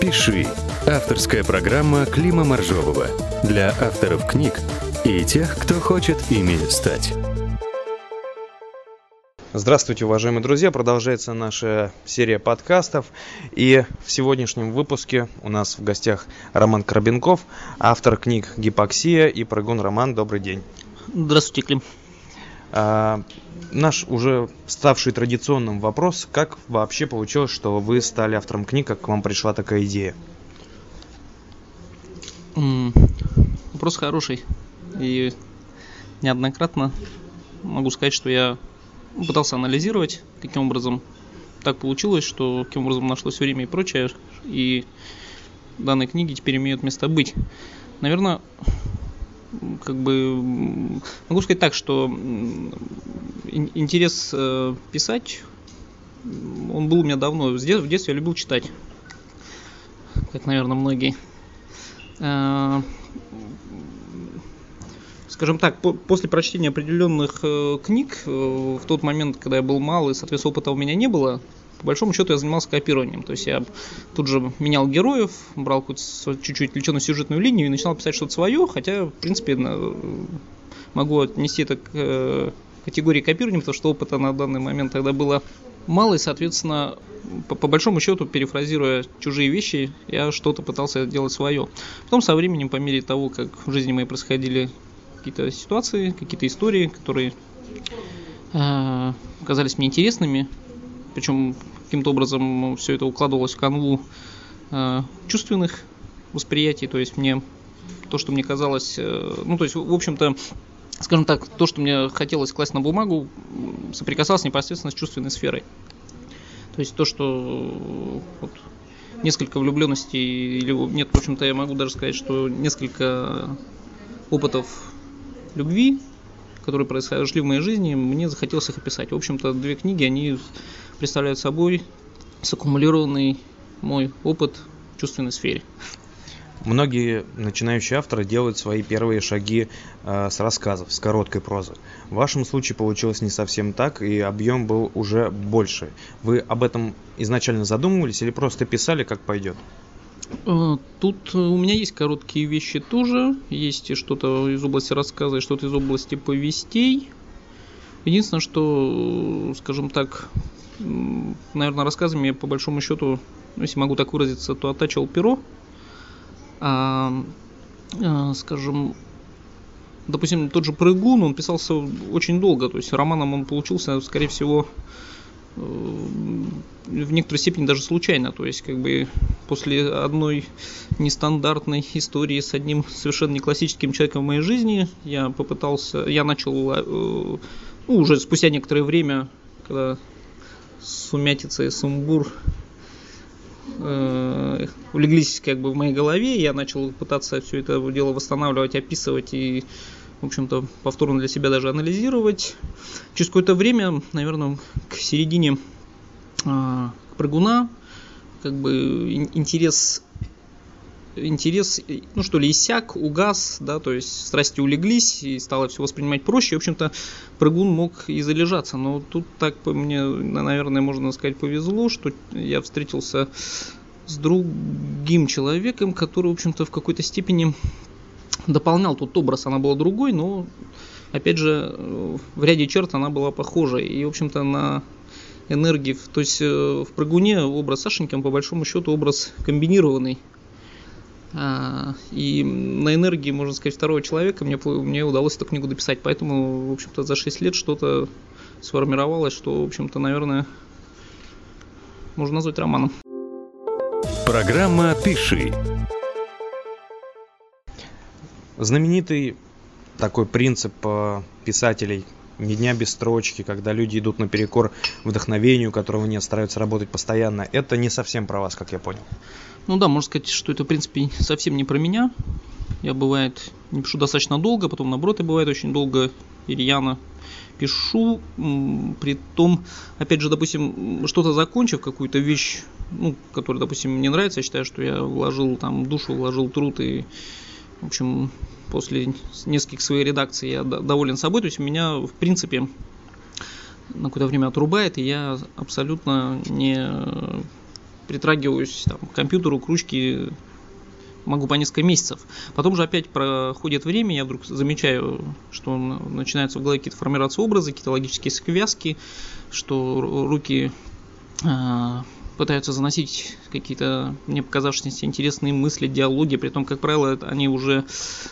«Пиши» — авторская программа Клима Моржового для авторов книг и тех, кто хочет ими стать. Здравствуйте, уважаемые друзья! Продолжается наша серия подкастов. И в сегодняшнем выпуске у нас в гостях Роман Карабенков, автор книг «Гипоксия» и «Прыгун Роман». Добрый день! Здравствуйте, Клим! А, наш уже ставший традиционным вопрос, как вообще получилось, что вы стали автором книг, как к вам пришла такая идея? Вопрос хороший. И неоднократно могу сказать, что я пытался анализировать, каким образом так получилось, что каким образом нашлось время и прочее. И данные книги теперь имеют место быть. Наверное, как бы могу сказать так, что интерес э, писать, он был у меня давно. В детстве я любил читать, как, наверное, многие. Э, скажем так, после прочтения определенных э, книг, в тот момент, когда я был мал и, соответственно, опыта у меня не было, по большому счету я занимался копированием. То есть я тут же менял героев, брал чуть-чуть отвлеченную сюжетную линию и начинал писать что-то свое, хотя, в принципе, могу отнести это к э, категории копирования, потому что опыта на данный момент тогда было мало, и, соответственно, по, по большому счету, перефразируя чужие вещи, я что-то пытался делать свое. Потом со временем, по мере того, как в жизни моей происходили какие-то ситуации, какие-то истории, которые э, казались мне интересными, причем каким-то образом все это укладывалось в канву э, чувственных восприятий, то есть мне то, что мне казалось, э, ну то есть в общем-то, скажем так, то, что мне хотелось класть на бумагу, соприкасалось непосредственно с чувственной сферой. То есть то, что вот, несколько влюбленностей, или нет, в общем-то, я могу даже сказать, что несколько опытов любви, которые происходили в моей жизни, мне захотелось их описать. В общем-то, две книги, они представляют собой саккумулированный мой опыт в чувственной сфере. Многие начинающие авторы делают свои первые шаги э, с рассказов, с короткой прозы. В вашем случае получилось не совсем так, и объем был уже больше. Вы об этом изначально задумывались или просто писали, как пойдет? Э, тут у меня есть короткие вещи тоже, есть что-то из области рассказа и что-то из области повестей. Единственное, что, скажем так, наверное, рассказами я по большому счету, ну, если могу так выразиться, то оттачивал перо. А, скажем, допустим, тот же Прыгун, он писался очень долго, то есть романом он получился, скорее всего, э, в некоторой степени даже случайно, то есть как бы после одной нестандартной истории с одним совершенно не классическим человеком в моей жизни я попытался, я начал, э, ну, уже спустя некоторое время, когда сумятица и сумбур э, улеглись как бы в моей голове, я начал пытаться все это дело восстанавливать, описывать и, в общем-то, повторно для себя даже анализировать. Через какое-то время, наверное, к середине э, прыгуна, как бы интерес интерес, ну что ли, иссяк, угас, да, то есть страсти улеглись и стало все воспринимать проще. В общем-то, прыгун мог и залежаться. Но тут так мне, наверное, можно сказать, повезло, что я встретился с другим человеком, который, в общем-то, в какой-то степени дополнял тот образ. Она была другой, но, опять же, в ряде черт она была похожа. И, в общем-то, на энергии, то есть э, в прыгуне образ Сашеньки, он по большому счету образ комбинированный а, и на энергии, можно сказать, второго человека мне, мне удалось эту книгу дописать. Поэтому, в общем-то, за 6 лет что-то сформировалось, что, в общем-то, наверное, можно назвать романом. Программа «Пиши». Знаменитый такой принцип э, писателей ни дня без строчки, когда люди идут наперекор вдохновению, которого нет, стараются работать постоянно. Это не совсем про вас, как я понял. Ну да, можно сказать, что это, в принципе, совсем не про меня. Я, бывает, не пишу достаточно долго, потом, наоборот, и бывает очень долго и рьяно пишу, при том, опять же, допустим, что-то закончив, какую-то вещь, ну, которая, допустим, мне нравится, я считаю, что я вложил там душу, вложил труд и, в общем, после нескольких своих редакций я доволен собой, то есть меня, в принципе, на какое-то время отрубает, и я абсолютно не притрагиваюсь там, к компьютеру, к ручке, могу по несколько месяцев. Потом же опять проходит время, я вдруг замечаю, что начинаются в голове какие-то формироваться образы, какие-то логические связки, что руки э, пытаются заносить какие-то мне показавшиеся интересные мысли, диалоги, при том, как правило, они уже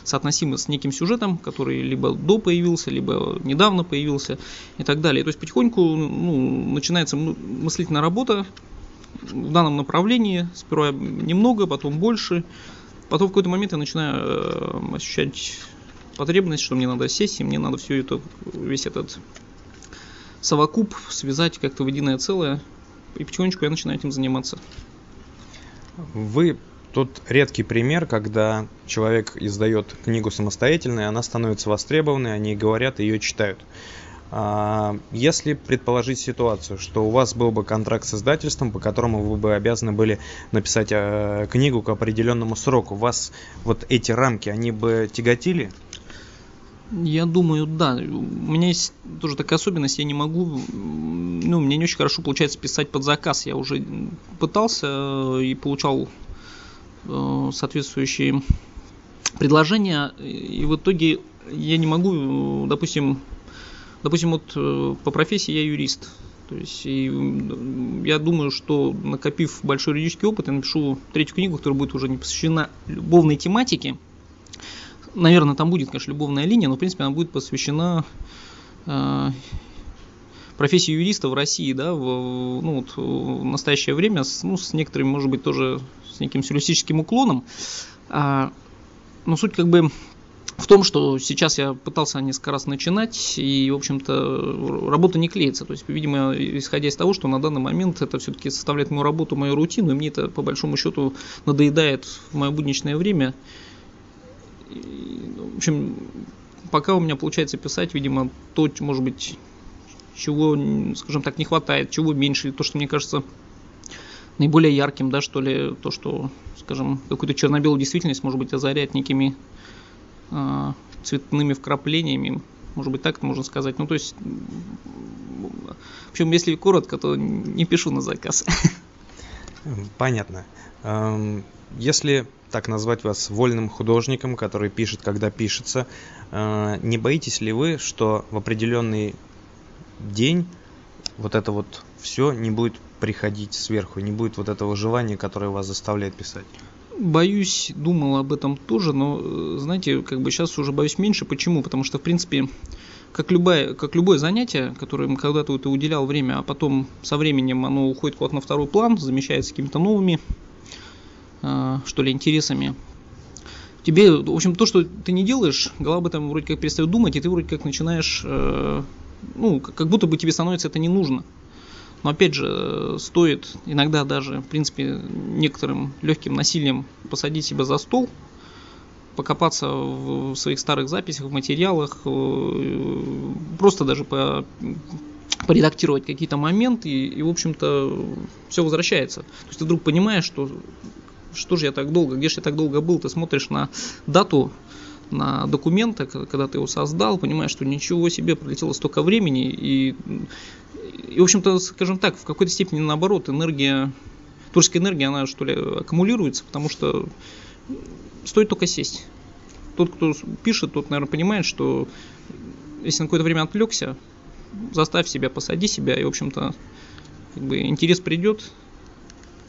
соотносимы с неким сюжетом, который либо до появился, либо недавно появился и так далее. То есть потихоньку ну, начинается мыслительная работа в данном направлении, сперва немного, потом больше, потом в какой-то момент я начинаю э, ощущать потребность, что мне надо сесть, и мне надо все это, весь этот совокуп связать как-то в единое целое, и потихонечку я начинаю этим заниматься. Вы тут редкий пример, когда человек издает книгу самостоятельно, и она становится востребованной, они говорят, ее читают. А, если предположить ситуацию, что у вас был бы контракт с издательством, по которому вы бы обязаны были написать э, книгу к определенному сроку, вас вот эти рамки, они бы тяготили? Я думаю, да. У меня есть тоже такая особенность, я не могу, ну, мне не очень хорошо получается писать под заказ. Я уже пытался э, и получал э, соответствующие предложения, и в итоге я не могу, допустим, допустим, вот э, по профессии я юрист. То есть и я думаю, что накопив большой юридический опыт, я напишу третью книгу, которая будет уже не посвящена любовной тематике, наверное, там будет, конечно, любовная линия, но, в принципе, она будет посвящена э, профессии юриста в России, да, в, ну, вот, в настоящее время, с, ну, с некоторыми, может быть, тоже с неким сюрреалистическим уклоном. А, но суть как бы в том, что сейчас я пытался несколько раз начинать, и, в общем-то, работа не клеится. То есть, видимо, исходя из того, что на данный момент это все-таки составляет мою работу, мою рутину, и мне это, по большому счету, надоедает в мое будничное время. В общем, пока у меня получается писать, видимо, то, может быть, чего, скажем так, не хватает, чего меньше, то, что мне кажется наиболее ярким, да, что ли, то, что, скажем, какую-то черно-белую действительность, может быть, озаряет некими э, цветными вкраплениями, может быть, так это можно сказать. Ну, то есть, в общем, если коротко, то не пишу на заказ. Понятно. Если так назвать вас вольным художником, который пишет, когда пишется. Э, не боитесь ли вы, что в определенный день вот это вот все не будет приходить сверху, не будет вот этого желания, которое вас заставляет писать? Боюсь, думал об этом тоже, но, э, знаете, как бы сейчас уже боюсь меньше. Почему? Потому что, в принципе, как, любое, как любое занятие, которым когда-то ты уделял время, а потом со временем оно уходит куда-то на второй план, замещается какими-то новыми что ли, интересами. Тебе, в общем, то, что ты не делаешь, голова об этом вроде как перестает думать, и ты вроде как начинаешь, э, ну, как будто бы тебе становится это не нужно. Но опять же, стоит иногда даже, в принципе, некоторым легким насилием посадить себя за стол, покопаться в своих старых записях, в материалах, э, просто даже по поредактировать какие-то моменты, и, и в общем-то, все возвращается. То есть ты вдруг понимаешь, что что же я так долго, где же я так долго был, ты смотришь на дату, на документы, когда ты его создал, понимаешь, что ничего себе, пролетело столько времени, и, и в общем-то, скажем так, в какой-то степени наоборот, энергия, творческая энергия, она что ли аккумулируется, потому что стоит только сесть. Тот, кто пишет, тот, наверное, понимает, что если на какое-то время отвлекся, заставь себя, посади себя, и, в общем-то, как бы интерес придет,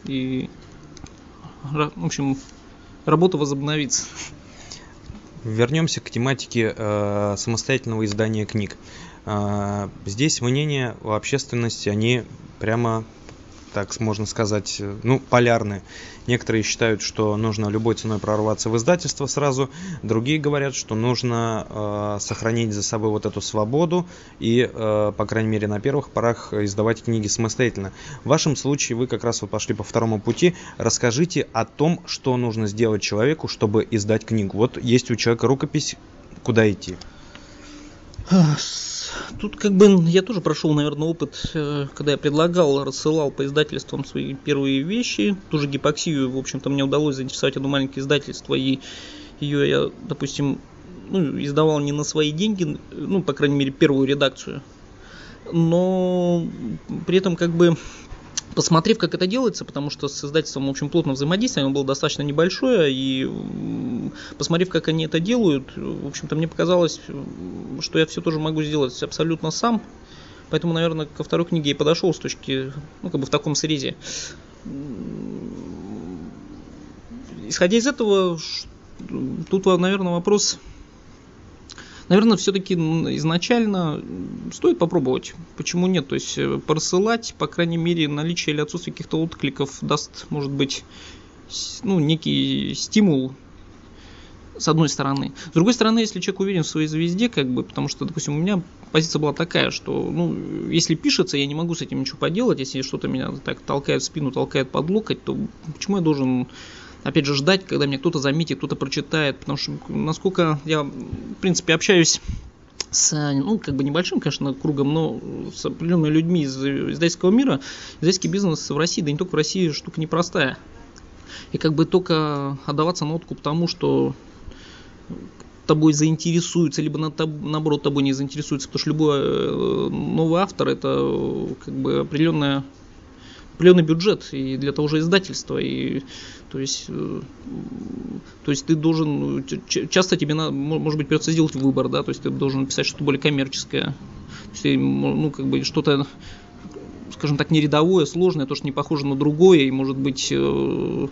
и в общем, работа возобновится. Вернемся к тематике э, самостоятельного издания книг. Э, здесь мнения у общественности, они прямо так можно сказать, ну, полярны. Некоторые считают, что нужно любой ценой прорваться в издательство сразу, другие говорят, что нужно э, сохранить за собой вот эту свободу и, э, по крайней мере, на первых порах издавать книги самостоятельно. В вашем случае вы как раз вот пошли по второму пути. Расскажите о том, что нужно сделать человеку, чтобы издать книгу. Вот есть у человека рукопись, куда идти? Тут как бы я тоже прошел, наверное, опыт, э, когда я предлагал, рассылал по издательствам свои первые вещи. Тоже гипоксию, в общем-то, мне удалось заинтересовать одно маленькое издательство, и ее я, допустим, ну, издавал не на свои деньги, ну, по крайней мере, первую редакцию. Но при этом как бы посмотрев, как это делается, потому что с издательством, в общем, плотно взаимодействие, оно было достаточно небольшое, и посмотрев, как они это делают, в общем-то, мне показалось, что я все тоже могу сделать абсолютно сам, поэтому, наверное, ко второй книге и подошел с точки, ну, как бы в таком срезе. Исходя из этого, тут, наверное, вопрос наверное, все-таки изначально стоит попробовать. Почему нет? То есть э, просылать, по крайней мере, наличие или отсутствие каких-то откликов даст, может быть, ну, некий стимул с одной стороны. С другой стороны, если человек уверен в своей звезде, как бы, потому что, допустим, у меня позиция была такая, что, ну, если пишется, я не могу с этим ничего поделать, если что-то меня так толкает в спину, толкает под локоть, то почему я должен опять же, ждать, когда меня кто-то заметит, кто-то прочитает, потому что, насколько я, в принципе, общаюсь с, ну, как бы небольшим, конечно, кругом, но с определенными людьми из издательского мира, издательский бизнес в России, да не только в России, штука непростая. И как бы только отдаваться на откуп тому, что тобой заинтересуются, либо наоборот тобой не заинтересуются, потому что любой э, новый автор это как бы определенная определенный бюджет и для того же издательства. И, то, есть, э, то есть ты должен, часто тебе надо, может быть, придется сделать выбор, да, то есть ты должен писать что-то более коммерческое. То есть, ну, как бы что-то скажем так, не рядовое, сложное, то, что не похоже на другое, и, может быть, э,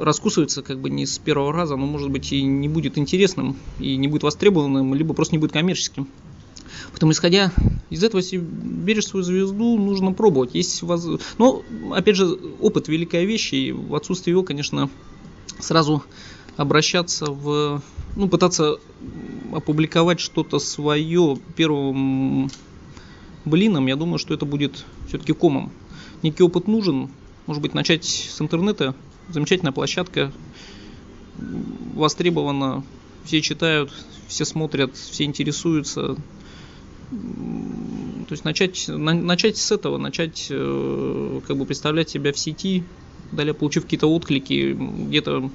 раскусывается как бы не с первого раза, но, может быть, и не будет интересным, и не будет востребованным, либо просто не будет коммерческим. Поэтому, исходя из этого, если берешь свою звезду, нужно пробовать. Есть воз... Но, опять же, опыт великая вещь, и в отсутствие его, конечно, сразу обращаться в... Ну, пытаться опубликовать что-то свое первым блином, я думаю, что это будет все-таки комом. Некий опыт нужен. Может быть, начать с интернета. Замечательная площадка. Востребована. Все читают, все смотрят, все интересуются то есть начать, на, начать с этого, начать э, как бы представлять себя в сети, далее получив какие-то отклики, где-то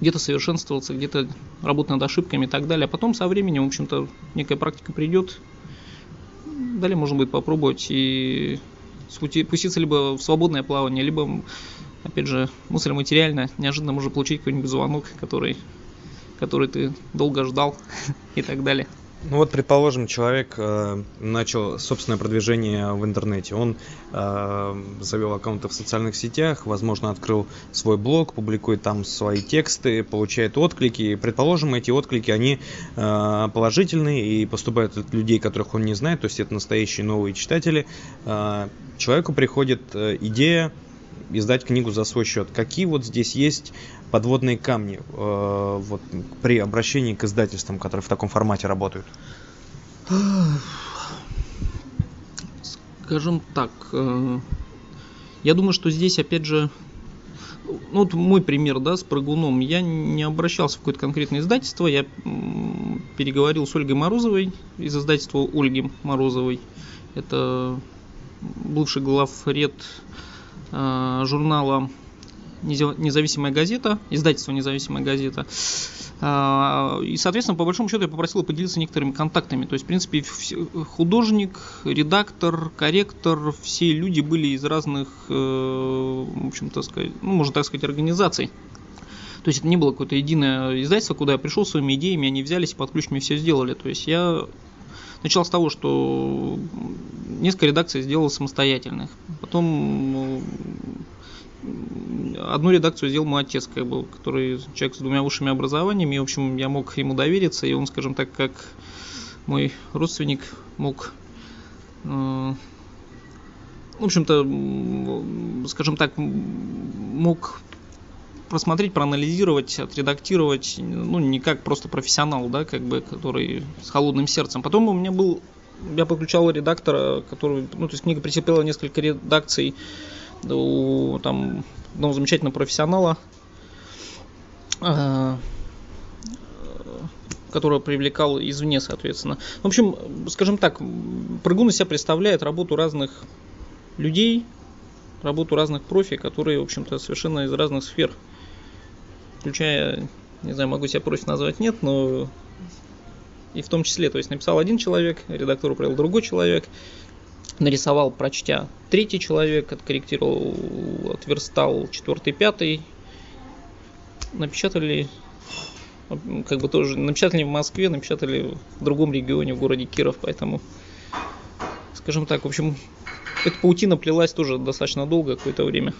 где-то совершенствоваться, где-то работать над ошибками и так далее. А потом со временем, в общем-то, некая практика придет. Далее можно будет попробовать и спуститься либо в свободное плавание, либо, опять же, мысль материально, неожиданно можно получить какой-нибудь звонок, который, который ты долго ждал и так далее. Ну вот, предположим, человек э, начал собственное продвижение в интернете. Он э, завел аккаунты в социальных сетях, возможно, открыл свой блог, публикует там свои тексты, получает отклики. Предположим, эти отклики, они э, положительные и поступают от людей, которых он не знает, то есть это настоящие новые читатели. Э, человеку приходит э, идея издать книгу за свой счет. Какие вот здесь есть подводные камни э, вот, при обращении к издательствам, которые в таком формате работают? Скажем так, э, я думаю, что здесь опять же ну, вот мой пример, да, с прыгуном. Я не обращался в какое-то конкретное издательство. Я переговорил с Ольгой Морозовой из издательства Ольги Морозовой. Это бывший главред журнала независимая газета, издательство независимая газета. А, и, соответственно, по большому счету я попросил поделиться некоторыми контактами. То есть, в принципе, художник, редактор, корректор, все люди были из разных, э, в общем-то, сказать, ну, можно так сказать, организаций. То есть это не было какое-то единое издательство, куда я пришел своими идеями, они взялись и под ключ мне все сделали. То есть я начал с того, что несколько редакций сделал самостоятельных. Потом одну редакцию сделал мой отец, как бы, который человек с двумя высшими образованиями, и, в общем, я мог ему довериться, и он, скажем так, как мой родственник мог э, в общем-то, скажем так, мог просмотреть, проанализировать, отредактировать, ну, не как просто профессионал, да, как бы, который с холодным сердцем. Потом у меня был, я подключал редактора, который, ну, то есть книга претерпела несколько редакций, у там одного замечательного профессионала, э, которого привлекал извне, соответственно. В общем, скажем так, прыгун из себя представляет работу разных людей, работу разных профи, которые, в общем-то, совершенно из разных сфер, включая, не знаю, могу себя профи назвать, нет, но и в том числе, то есть написал один человек, редактор провел другой человек, нарисовал, прочтя. Третий человек откорректировал, отверстал четвертый, пятый. Напечатали как бы тоже напечатали в Москве, напечатали в другом регионе, в городе Киров, поэтому, скажем так, в общем, эта паутина плелась тоже достаточно долго, какое-то время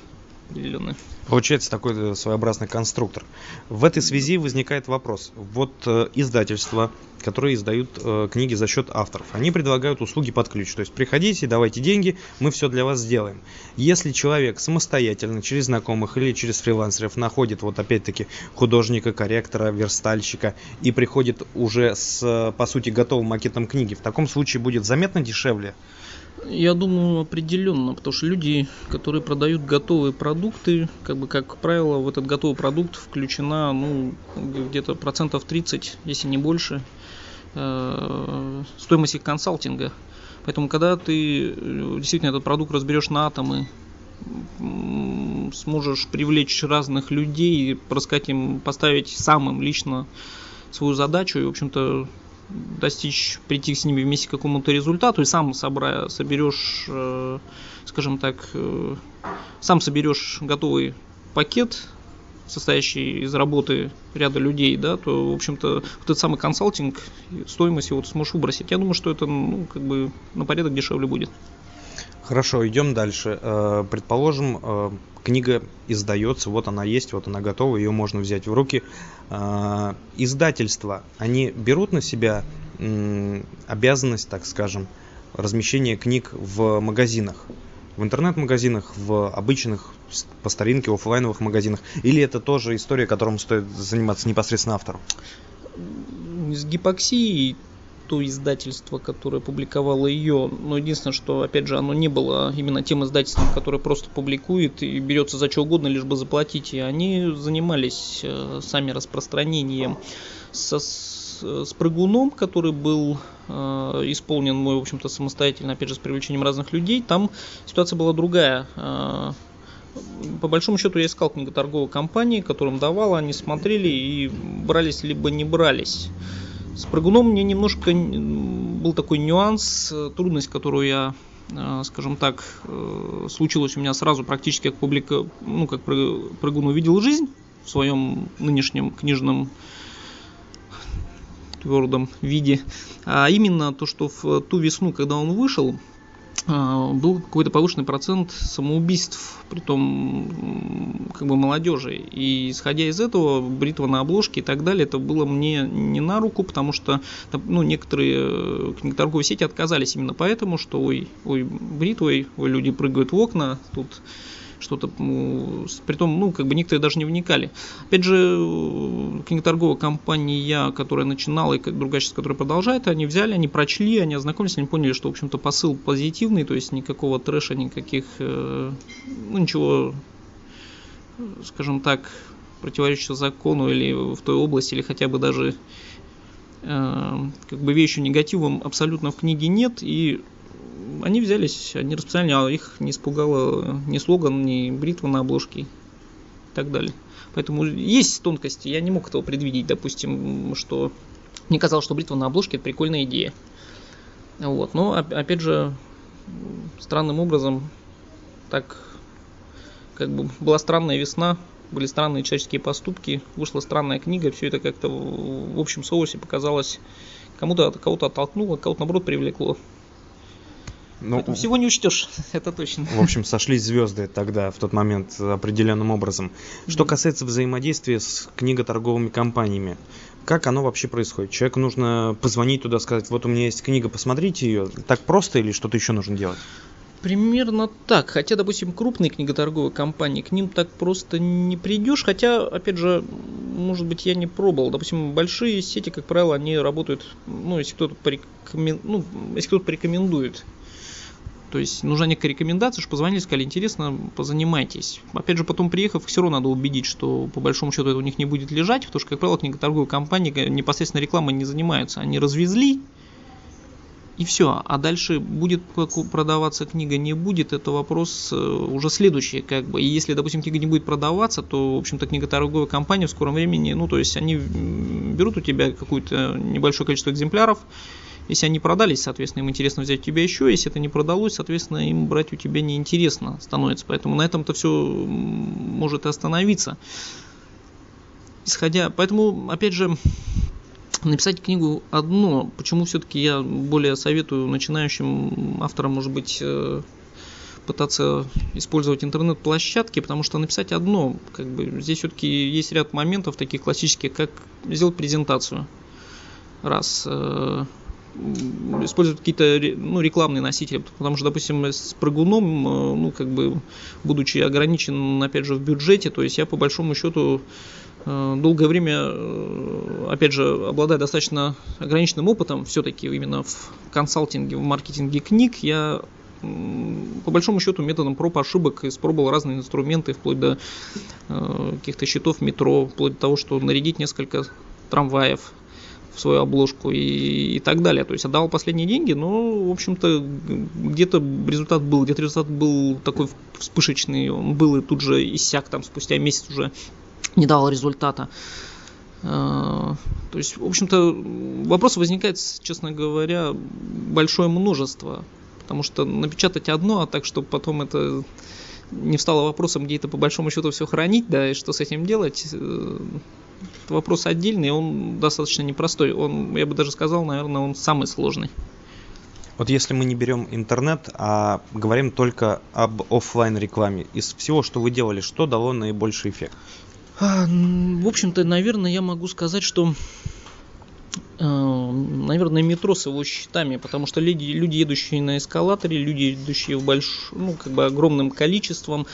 определенное. Получается такой э, своеобразный конструктор. В этой связи возникает вопрос. Вот э, издательства, которые издают э, книги за счет авторов, они предлагают услуги под ключ. То есть приходите, давайте деньги, мы все для вас сделаем. Если человек самостоятельно, через знакомых или через фрилансеров находит вот опять-таки художника, корректора, верстальщика и приходит уже с, по сути, готовым макетом книги, в таком случае будет заметно дешевле я думаю, определенно, потому что люди, которые продают готовые продукты, как бы, как правило, в этот готовый продукт включена, ну, где-то процентов 30, если не больше, э, стоимость их консалтинга. Поэтому, когда ты э, действительно этот продукт разберешь на атомы, сможешь привлечь разных людей, рассказать им, поставить самым лично свою задачу и, в общем-то, достичь, прийти с ними вместе к какому-то результату и сам собра, соберешь, э, скажем так, э, сам соберешь готовый пакет, состоящий из работы ряда людей, да, то, в общем-то, вот этот самый консалтинг, стоимость его ты сможешь выбросить. Я думаю, что это, ну, как бы на порядок дешевле будет. Хорошо, идем дальше. Э, предположим, э, книга издается, вот она есть, вот она готова, ее можно взять в руки. Э, издательства, они берут на себя обязанность, так скажем, размещения книг в магазинах, в интернет-магазинах, в обычных по старинке офлайновых магазинах, или это тоже история, которым стоит заниматься непосредственно автором? С гипоксией то издательство, которое публиковало ее. Но единственное, что, опять же, оно не было именно тем издательством, которое просто публикует и берется за что угодно, лишь бы заплатить. И они занимались э, сами распространением со, с, прыгуном, который был э, исполнен мой, в общем-то, самостоятельно, опять же, с привлечением разных людей. Там ситуация была другая. Э, по большому счету я искал книготорговые компании, которым давал, они смотрели и брались либо не брались. С прыгуном мне немножко был такой нюанс, э, трудность, которую я э, скажем так, э, случилось у меня сразу практически как публика, ну, как прыгун увидел жизнь в своем нынешнем книжном твердом виде, а именно то, что в ту весну, когда он вышел, был какой-то повышенный процент самоубийств, при том как бы молодежи. И исходя из этого, бритва на обложке и так далее, это было мне не на руку, потому что ну, некоторые э, книготорговые сети отказались именно поэтому, что ой, ой, бритвой, ой, люди прыгают в окна, тут что-то, при том, ну, как бы некоторые даже не вникали. Опять же, книготорговая компания, которая начинала, и другая сейчас, которая продолжает, они взяли, они прочли, они ознакомились, они поняли, что, в общем-то, посыл позитивный, то есть никакого трэша, никаких, э, ну, ничего, скажем так, противоречащего закону или в той области, или хотя бы даже э, как бы вещью негативом абсолютно в книге нет, и они взялись, они распространяли, а их не испугало ни слоган, ни бритва на обложке и так далее. Поэтому есть тонкости. Я не мог этого предвидеть, допустим, что мне казалось, что бритва на обложке это прикольная идея. Вот. Но опять же, странным образом, так как бы была странная весна, были странные человеческие поступки, вышла странная книга, все это как-то в общем соусе показалось кому-то кого-то оттолкнуло, кого-то наоборот привлекло. Ну, Поэтому всего не учтешь, это точно. В общем, сошлись звезды тогда, в тот момент, определенным образом. Что касается взаимодействия с книготорговыми компаниями, как оно вообще происходит? Человеку нужно позвонить туда, сказать, вот у меня есть книга, посмотрите ее. Так просто или что-то еще нужно делать? Примерно так. Хотя, допустим, крупные книготорговые компании, к ним так просто не придешь. Хотя, опять же, может быть, я не пробовал. Допустим, большие сети, как правило, они работают, ну, если кто-то порекомен... ну, если кто-то порекомендует то есть нужна некая рекомендация, что позвонили, сказали, интересно, позанимайтесь. Опять же, потом приехав, все равно надо убедить, что по большому счету это у них не будет лежать, потому что, как правило, книготорговые компании непосредственно рекламой не занимаются. Они развезли, и все. А дальше будет продаваться книга, не будет, это вопрос э, уже следующий, как бы. И если, допустим, книга не будет продаваться, то, в общем-то, книготорговая компания в скором времени, ну, то есть они берут у тебя какое-то небольшое количество экземпляров, Если они продались, соответственно, им интересно взять у тебя еще. Если это не продалось, соответственно, им брать у тебя неинтересно становится. Поэтому на этом-то все может и остановиться. Исходя, поэтому, опять же, написать книгу одно. Почему все-таки я более советую начинающим авторам, может быть, э, пытаться использовать интернет-площадки, потому что написать одно, как бы здесь все-таки есть ряд моментов таких классических, как сделать презентацию. Раз. Использовать какие-то ну, рекламные носители, потому что, допустим, с прыгуном, э, ну, как бы, будучи ограничен, опять же, в бюджете, то есть я по большому счету Э, долгое время, э, опять же, обладая достаточно ограниченным опытом, все-таки именно в консалтинге, в маркетинге книг, я по большому счету методом проб ошибок испробовал разные инструменты, вплоть до каких-то счетов метро, вплоть до того, что нарядить несколько трамваев свою обложку и, и так далее. То есть отдавал последние деньги, но, в общем-то, где-то результат был, где-то результат был такой вспышечный, он был и тут же иссяк там спустя месяц уже не дал результата. Э, то есть, в общем-то, вопросов возникает, честно говоря, большое множество. Потому что напечатать одно, а так, чтобы потом это не встало вопросом, где это по большому счету все хранить, да, и что с этим делать, э, это вопрос отдельный, он достаточно непростой. Он, я бы даже сказал, наверное, он самый сложный. Вот если мы не берем интернет, а говорим только об офлайн рекламе, из всего, что вы делали, что дало наибольший эффект? А, в общем-то, наверное, я могу сказать, что э, наверное, метро с его счетами, потому что люди, люди едущие на эскалаторе, люди, идущие в больш... ну, как бы огромным количеством,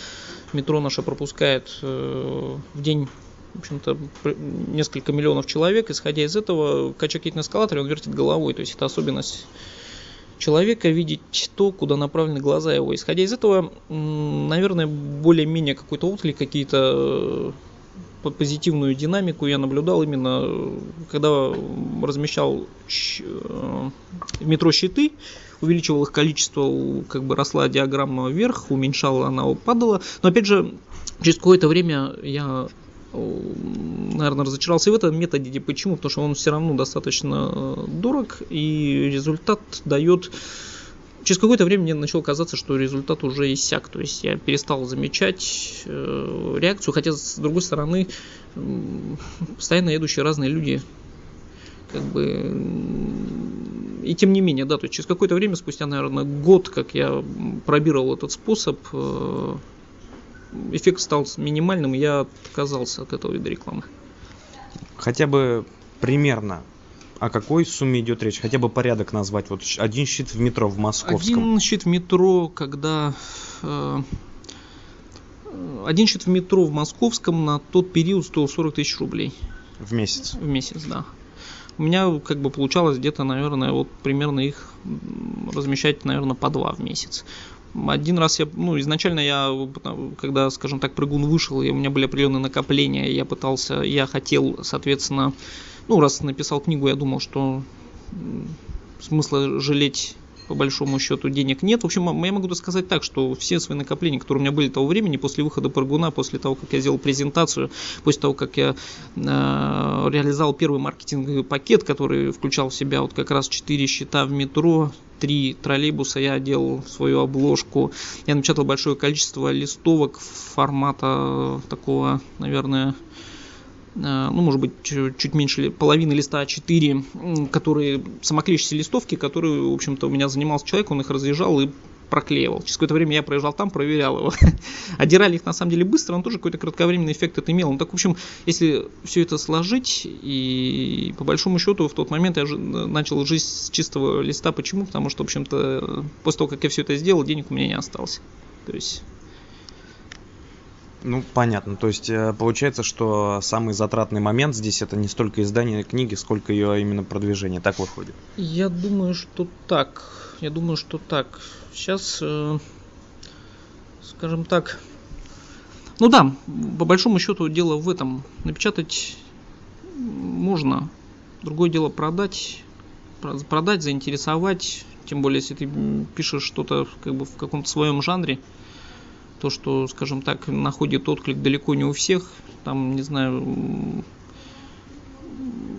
метро наше пропускает э, в день в общем-то, несколько миллионов человек. Исходя из этого, едет на эскалаторе, он вертит головой. То есть это особенность человека видеть то, куда направлены глаза его. Исходя из этого, наверное, более-менее какой-то отклик, какие-то позитивную динамику я наблюдал именно, когда размещал э, метро щиты, увеличивал их количество, как бы росла диаграмма вверх, уменьшала она, падала. Но опять же, через какое-то время я наверное, разочаровался и в этом методе. Почему? Потому что он все равно достаточно э, дорог и результат дает через какое-то время мне начало казаться, что результат уже иссяк. То есть я перестал замечать э, реакцию, хотя с другой стороны э, постоянно едущие разные люди как бы и тем не менее, да, то есть через какое-то время, спустя, наверное, год, как я пробировал этот способ, э, эффект стал минимальным, я отказался от этого вида рекламы. Хотя бы примерно о какой сумме идет речь? Хотя бы порядок назвать. Вот один щит в метро в московском. Один щит в метро, когда... Э, один щит в метро в московском на тот период стоил 40 тысяч рублей. В месяц? В месяц, да. У меня как бы получалось где-то, наверное, вот примерно их размещать, наверное, по два в месяц. Один раз я, ну, изначально я, когда, скажем так, прыгун вышел, и у меня были определенные накопления, я пытался, я хотел, соответственно, ну, раз написал книгу, я думал, что смысла жалеть по большому счету денег нет. В общем, я могу сказать так, что все свои накопления, которые у меня были того времени, после выхода Паргуна, после того, как я сделал презентацию, после того, как я э, реализовал первый маркетинговый пакет, который включал в себя вот как раз 4 счета в метро, три троллейбуса я делал свою обложку. Я напечатал большое количество листовок формата такого, наверное, Э, ну, может быть, чуть меньше половины листа А4, которые самоклеящиеся листовки, которые, в общем-то, у меня занимался человек, он их разъезжал и проклеивал. Через какое-то время я проезжал там, проверял его. Одирали их на самом деле быстро, он тоже какой-то кратковременный эффект это имел. Ну так, в общем, если все это сложить, и по большому счету в тот момент я начал жить с чистого листа. Почему? Потому что, в общем-то, после того, как я все это сделал, денег у меня не осталось. То есть ну, понятно. То есть э, получается, что самый затратный момент здесь это не столько издание книги, сколько ее именно продвижение. Так выходит? Я думаю, что так. Я думаю, что так. Сейчас, э, скажем так, ну да, по большому счету дело в этом. Напечатать можно. Другое дело продать, продать, заинтересовать. Тем более, если ты пишешь что-то как бы в каком-то своем жанре, то, что, скажем так, находит отклик далеко не у всех, там, не знаю,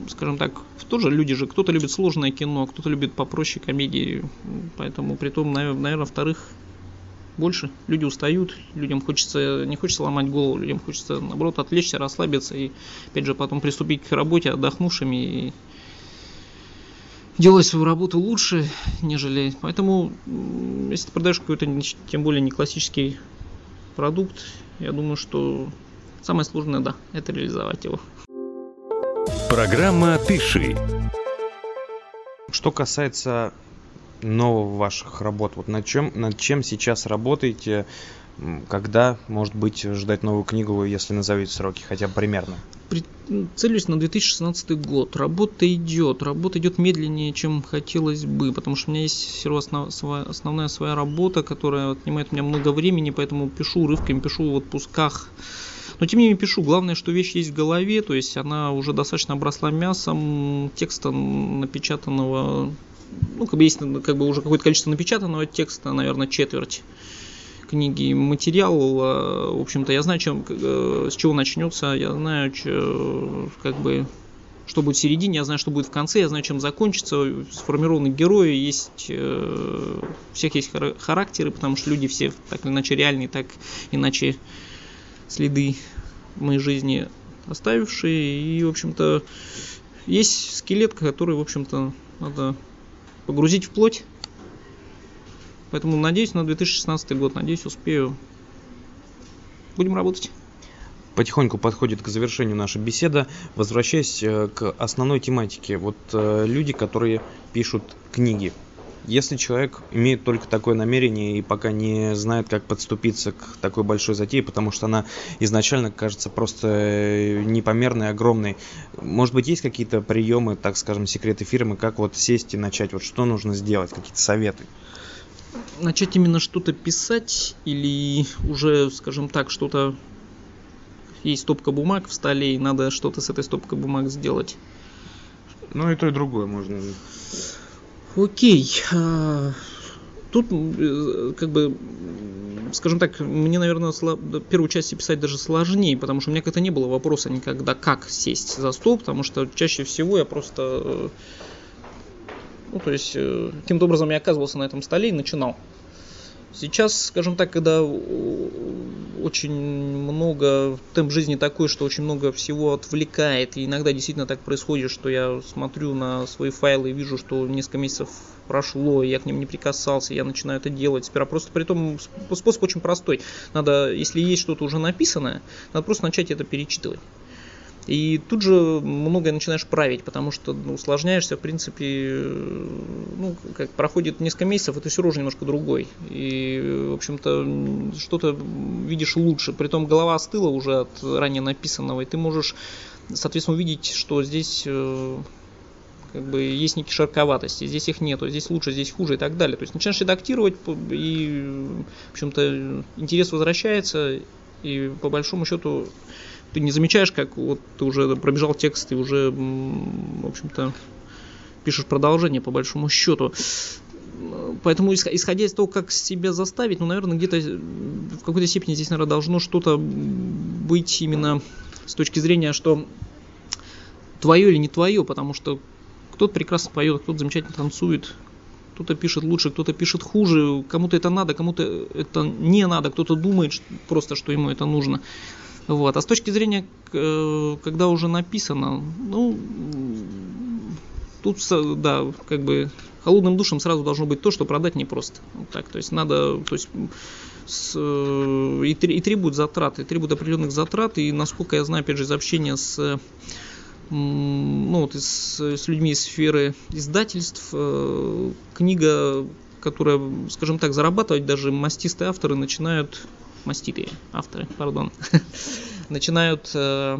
скажем так, тоже люди же, кто-то любит сложное кино, кто-то любит попроще комедии, поэтому при том, наверное, вторых больше. Люди устают, людям хочется, не хочется ломать голову, людям хочется, наоборот, отвлечься, расслабиться и, опять же, потом приступить к работе отдохнувшими и делать свою работу лучше, нежели... Поэтому, если ты продаешь какой-то, тем более, не классический продукт, я думаю, что самое сложное, да, это реализовать его. Программа «Пиши». Что касается нового ваших работ, вот над чем, над чем сейчас работаете, когда, может быть, ждать новую книгу, если назовете сроки, хотя бы примерно? Целюсь на 2016 год. Работа идет. Работа идет медленнее, чем хотелось бы, потому что у меня есть все равно основ, основная своя работа, которая отнимает у меня много времени, поэтому пишу урывками, пишу в отпусках. Но тем не менее пишу. Главное, что вещь есть в голове, то есть она уже достаточно обросла мясом, текста напечатанного, ну, как бы есть как бы уже какое-то количество напечатанного текста, наверное, четверть книги материал, э, в общем-то, я знаю, чем, э, с чего начнется, я знаю, как бы, что будет в середине, я знаю, что будет в конце, я знаю, чем закончится, сформированы герои, есть, э, у всех есть характеры, потому что люди все так или иначе реальные, так иначе следы моей жизни оставившие, и, в общем-то, есть скелет, который, в общем-то, надо погрузить в плоть, Поэтому надеюсь на 2016 год, надеюсь успею. Будем работать. Потихоньку подходит к завершению наша беседа. Возвращаясь э, к основной тематике. Вот э, люди, которые пишут книги. Если человек имеет только такое намерение и пока не знает, как подступиться к такой большой затее, потому что она изначально кажется просто э, непомерной, огромной, может быть, есть какие-то приемы, так скажем, секреты фирмы, как вот сесть и начать, вот что нужно сделать, какие-то советы? Начать именно что-то писать или уже, скажем так, что-то есть стопка бумаг в столе и надо что-то с этой стопкой бумаг сделать? Ну и то и другое можно. Окей. А, тут, э, как бы, скажем так, мне, наверное, первую часть писать даже сложнее, потому что у меня как-то не было вопроса никогда, как сесть за стол, потому что чаще всего я просто э, ну, то есть, э, каким-то образом я оказывался на этом столе и начинал. Сейчас, скажем так, когда очень много, темп жизни такой, что очень много всего отвлекает, и иногда действительно так происходит, что я смотрю на свои файлы и вижу, что несколько месяцев прошло, я к ним не прикасался, я начинаю это делать. Сперва просто при том способ очень простой. Надо, если есть что-то уже написанное, надо просто начать это перечитывать. И тут же многое начинаешь править, потому что ну, усложняешься, в принципе, ну, как проходит несколько месяцев, и ты все равно немножко другой. И, в общем-то, что-то видишь лучше. Притом голова остыла уже от ранее написанного, и ты можешь, соответственно, увидеть, что здесь э, как бы есть некие широковатости, здесь их нету, здесь лучше, здесь хуже и так далее. То есть начинаешь редактировать, и, в общем-то, интерес возвращается, и по большому счету ты не замечаешь, как вот ты уже пробежал текст и уже, в общем-то, пишешь продолжение по большому счету. Поэтому, исходя из того, как себя заставить, ну, наверное, где-то в какой-то степени здесь, наверное, должно что-то быть именно с точки зрения, что твое или не твое, потому что кто-то прекрасно поет, кто-то замечательно танцует, кто-то пишет лучше, кто-то пишет хуже, кому-то это надо, кому-то это не надо, кто-то думает просто, что ему это нужно. Вот. А с точки зрения, э, когда уже написано, ну, тут, да, как бы холодным душем сразу должно быть то, что продать непросто. Вот так, то есть надо, то есть с, э, и, и требует затрат, и требует определенных затрат, и насколько я знаю, опять же, из общения с ну, вот с, с людьми из сферы издательств, э, книга, которая, скажем так, зарабатывать даже мастистые авторы начинают маститые авторы, пардон, начинают э,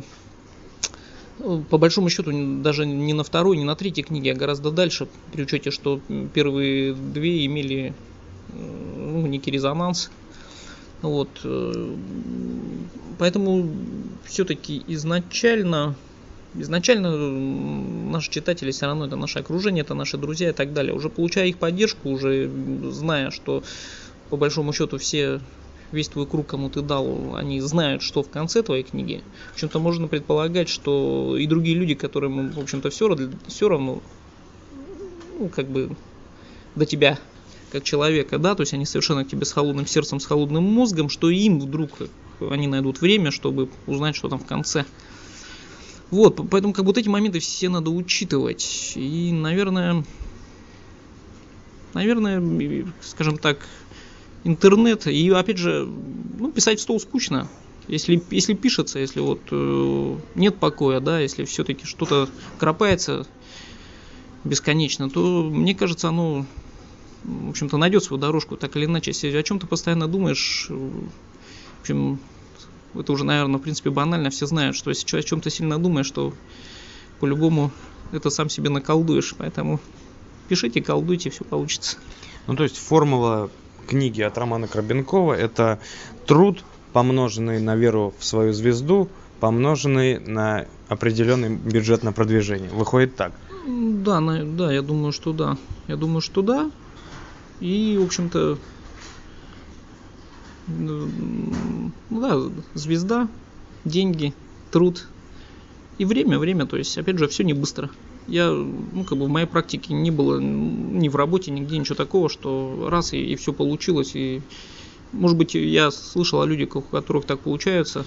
ну, по большому счету даже не на второй, не на третьей книге, а гораздо дальше, при учете, что первые две имели э, ну, некий резонанс. Вот. Э, поэтому все-таки изначально изначально наши читатели все равно это наше окружение, это наши друзья и так далее. Уже получая их поддержку, уже зная, что по большому счету все весь твой круг, кому ты дал, они знают, что в конце твоей книги. В общем-то, можно предполагать, что и другие люди, которым, в общем-то, все, все равно, ну, как бы, до тебя как человека, да, то есть они совершенно к тебе с холодным сердцем, с холодным мозгом, что им вдруг они найдут время, чтобы узнать, что там в конце. Вот, поэтому как вот эти моменты все надо учитывать. И, наверное, наверное, скажем так, интернет, и опять же, ну, писать в стол скучно. Если, если пишется, если вот э, нет покоя, да, если все-таки что-то кропается бесконечно, то мне кажется, оно, в общем-то, найдет свою дорожку, так или иначе. Если о чем-то постоянно думаешь, в общем, это уже, наверное, в принципе, банально, все знают, что если о чем-то сильно думаешь, то по-любому это сам себе наколдуешь, поэтому пишите, колдуйте, все получится. Ну, то есть формула книги от Романа Крабенкова – это труд, помноженный на веру в свою звезду, помноженный на определенный бюджет на продвижение. Выходит так? Да, да, я думаю, что да. Я думаю, что да. И, в общем-то, да, звезда, деньги, труд и время, время, то есть, опять же, все не быстро я, ну, как бы в моей практике не было ни в работе, нигде ничего такого, что раз и, и все получилось. И, может быть, я слышал о людях, у которых так получается.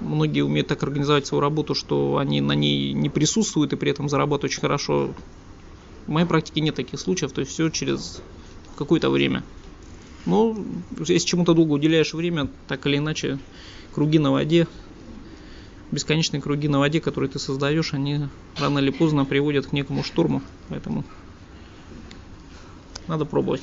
Многие умеют так организовать свою работу, что они на ней не присутствуют и при этом зарабатывают очень хорошо. В моей практике нет таких случаев, то есть все через какое-то время. Но если чему-то долго уделяешь время, так или иначе, круги на воде, бесконечные круги на воде, которые ты создаешь, они рано или поздно приводят к некому штурму. Поэтому надо пробовать.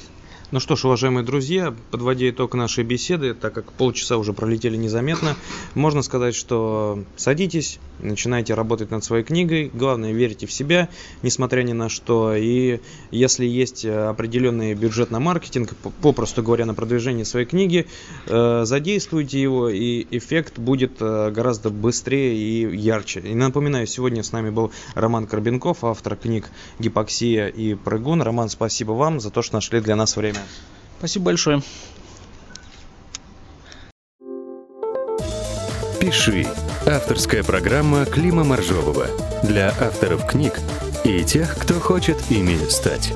Ну что ж, уважаемые друзья, подводя итог нашей беседы, так как полчаса уже пролетели незаметно, можно сказать, что садитесь, начинайте работать над своей книгой, главное верьте в себя, несмотря ни на что, и если есть определенный бюджет на маркетинг, попросту говоря, на продвижение своей книги, э, задействуйте его, и эффект будет э, гораздо быстрее и ярче. И напоминаю, сегодня с нами был Роман Карбенков, автор книг «Гипоксия» и «Прыгун». Роман, спасибо вам за то, что нашли для нас время. Спасибо большое. «Пиши» – авторская программа Клима Моржового для авторов книг и тех, кто хочет ими стать.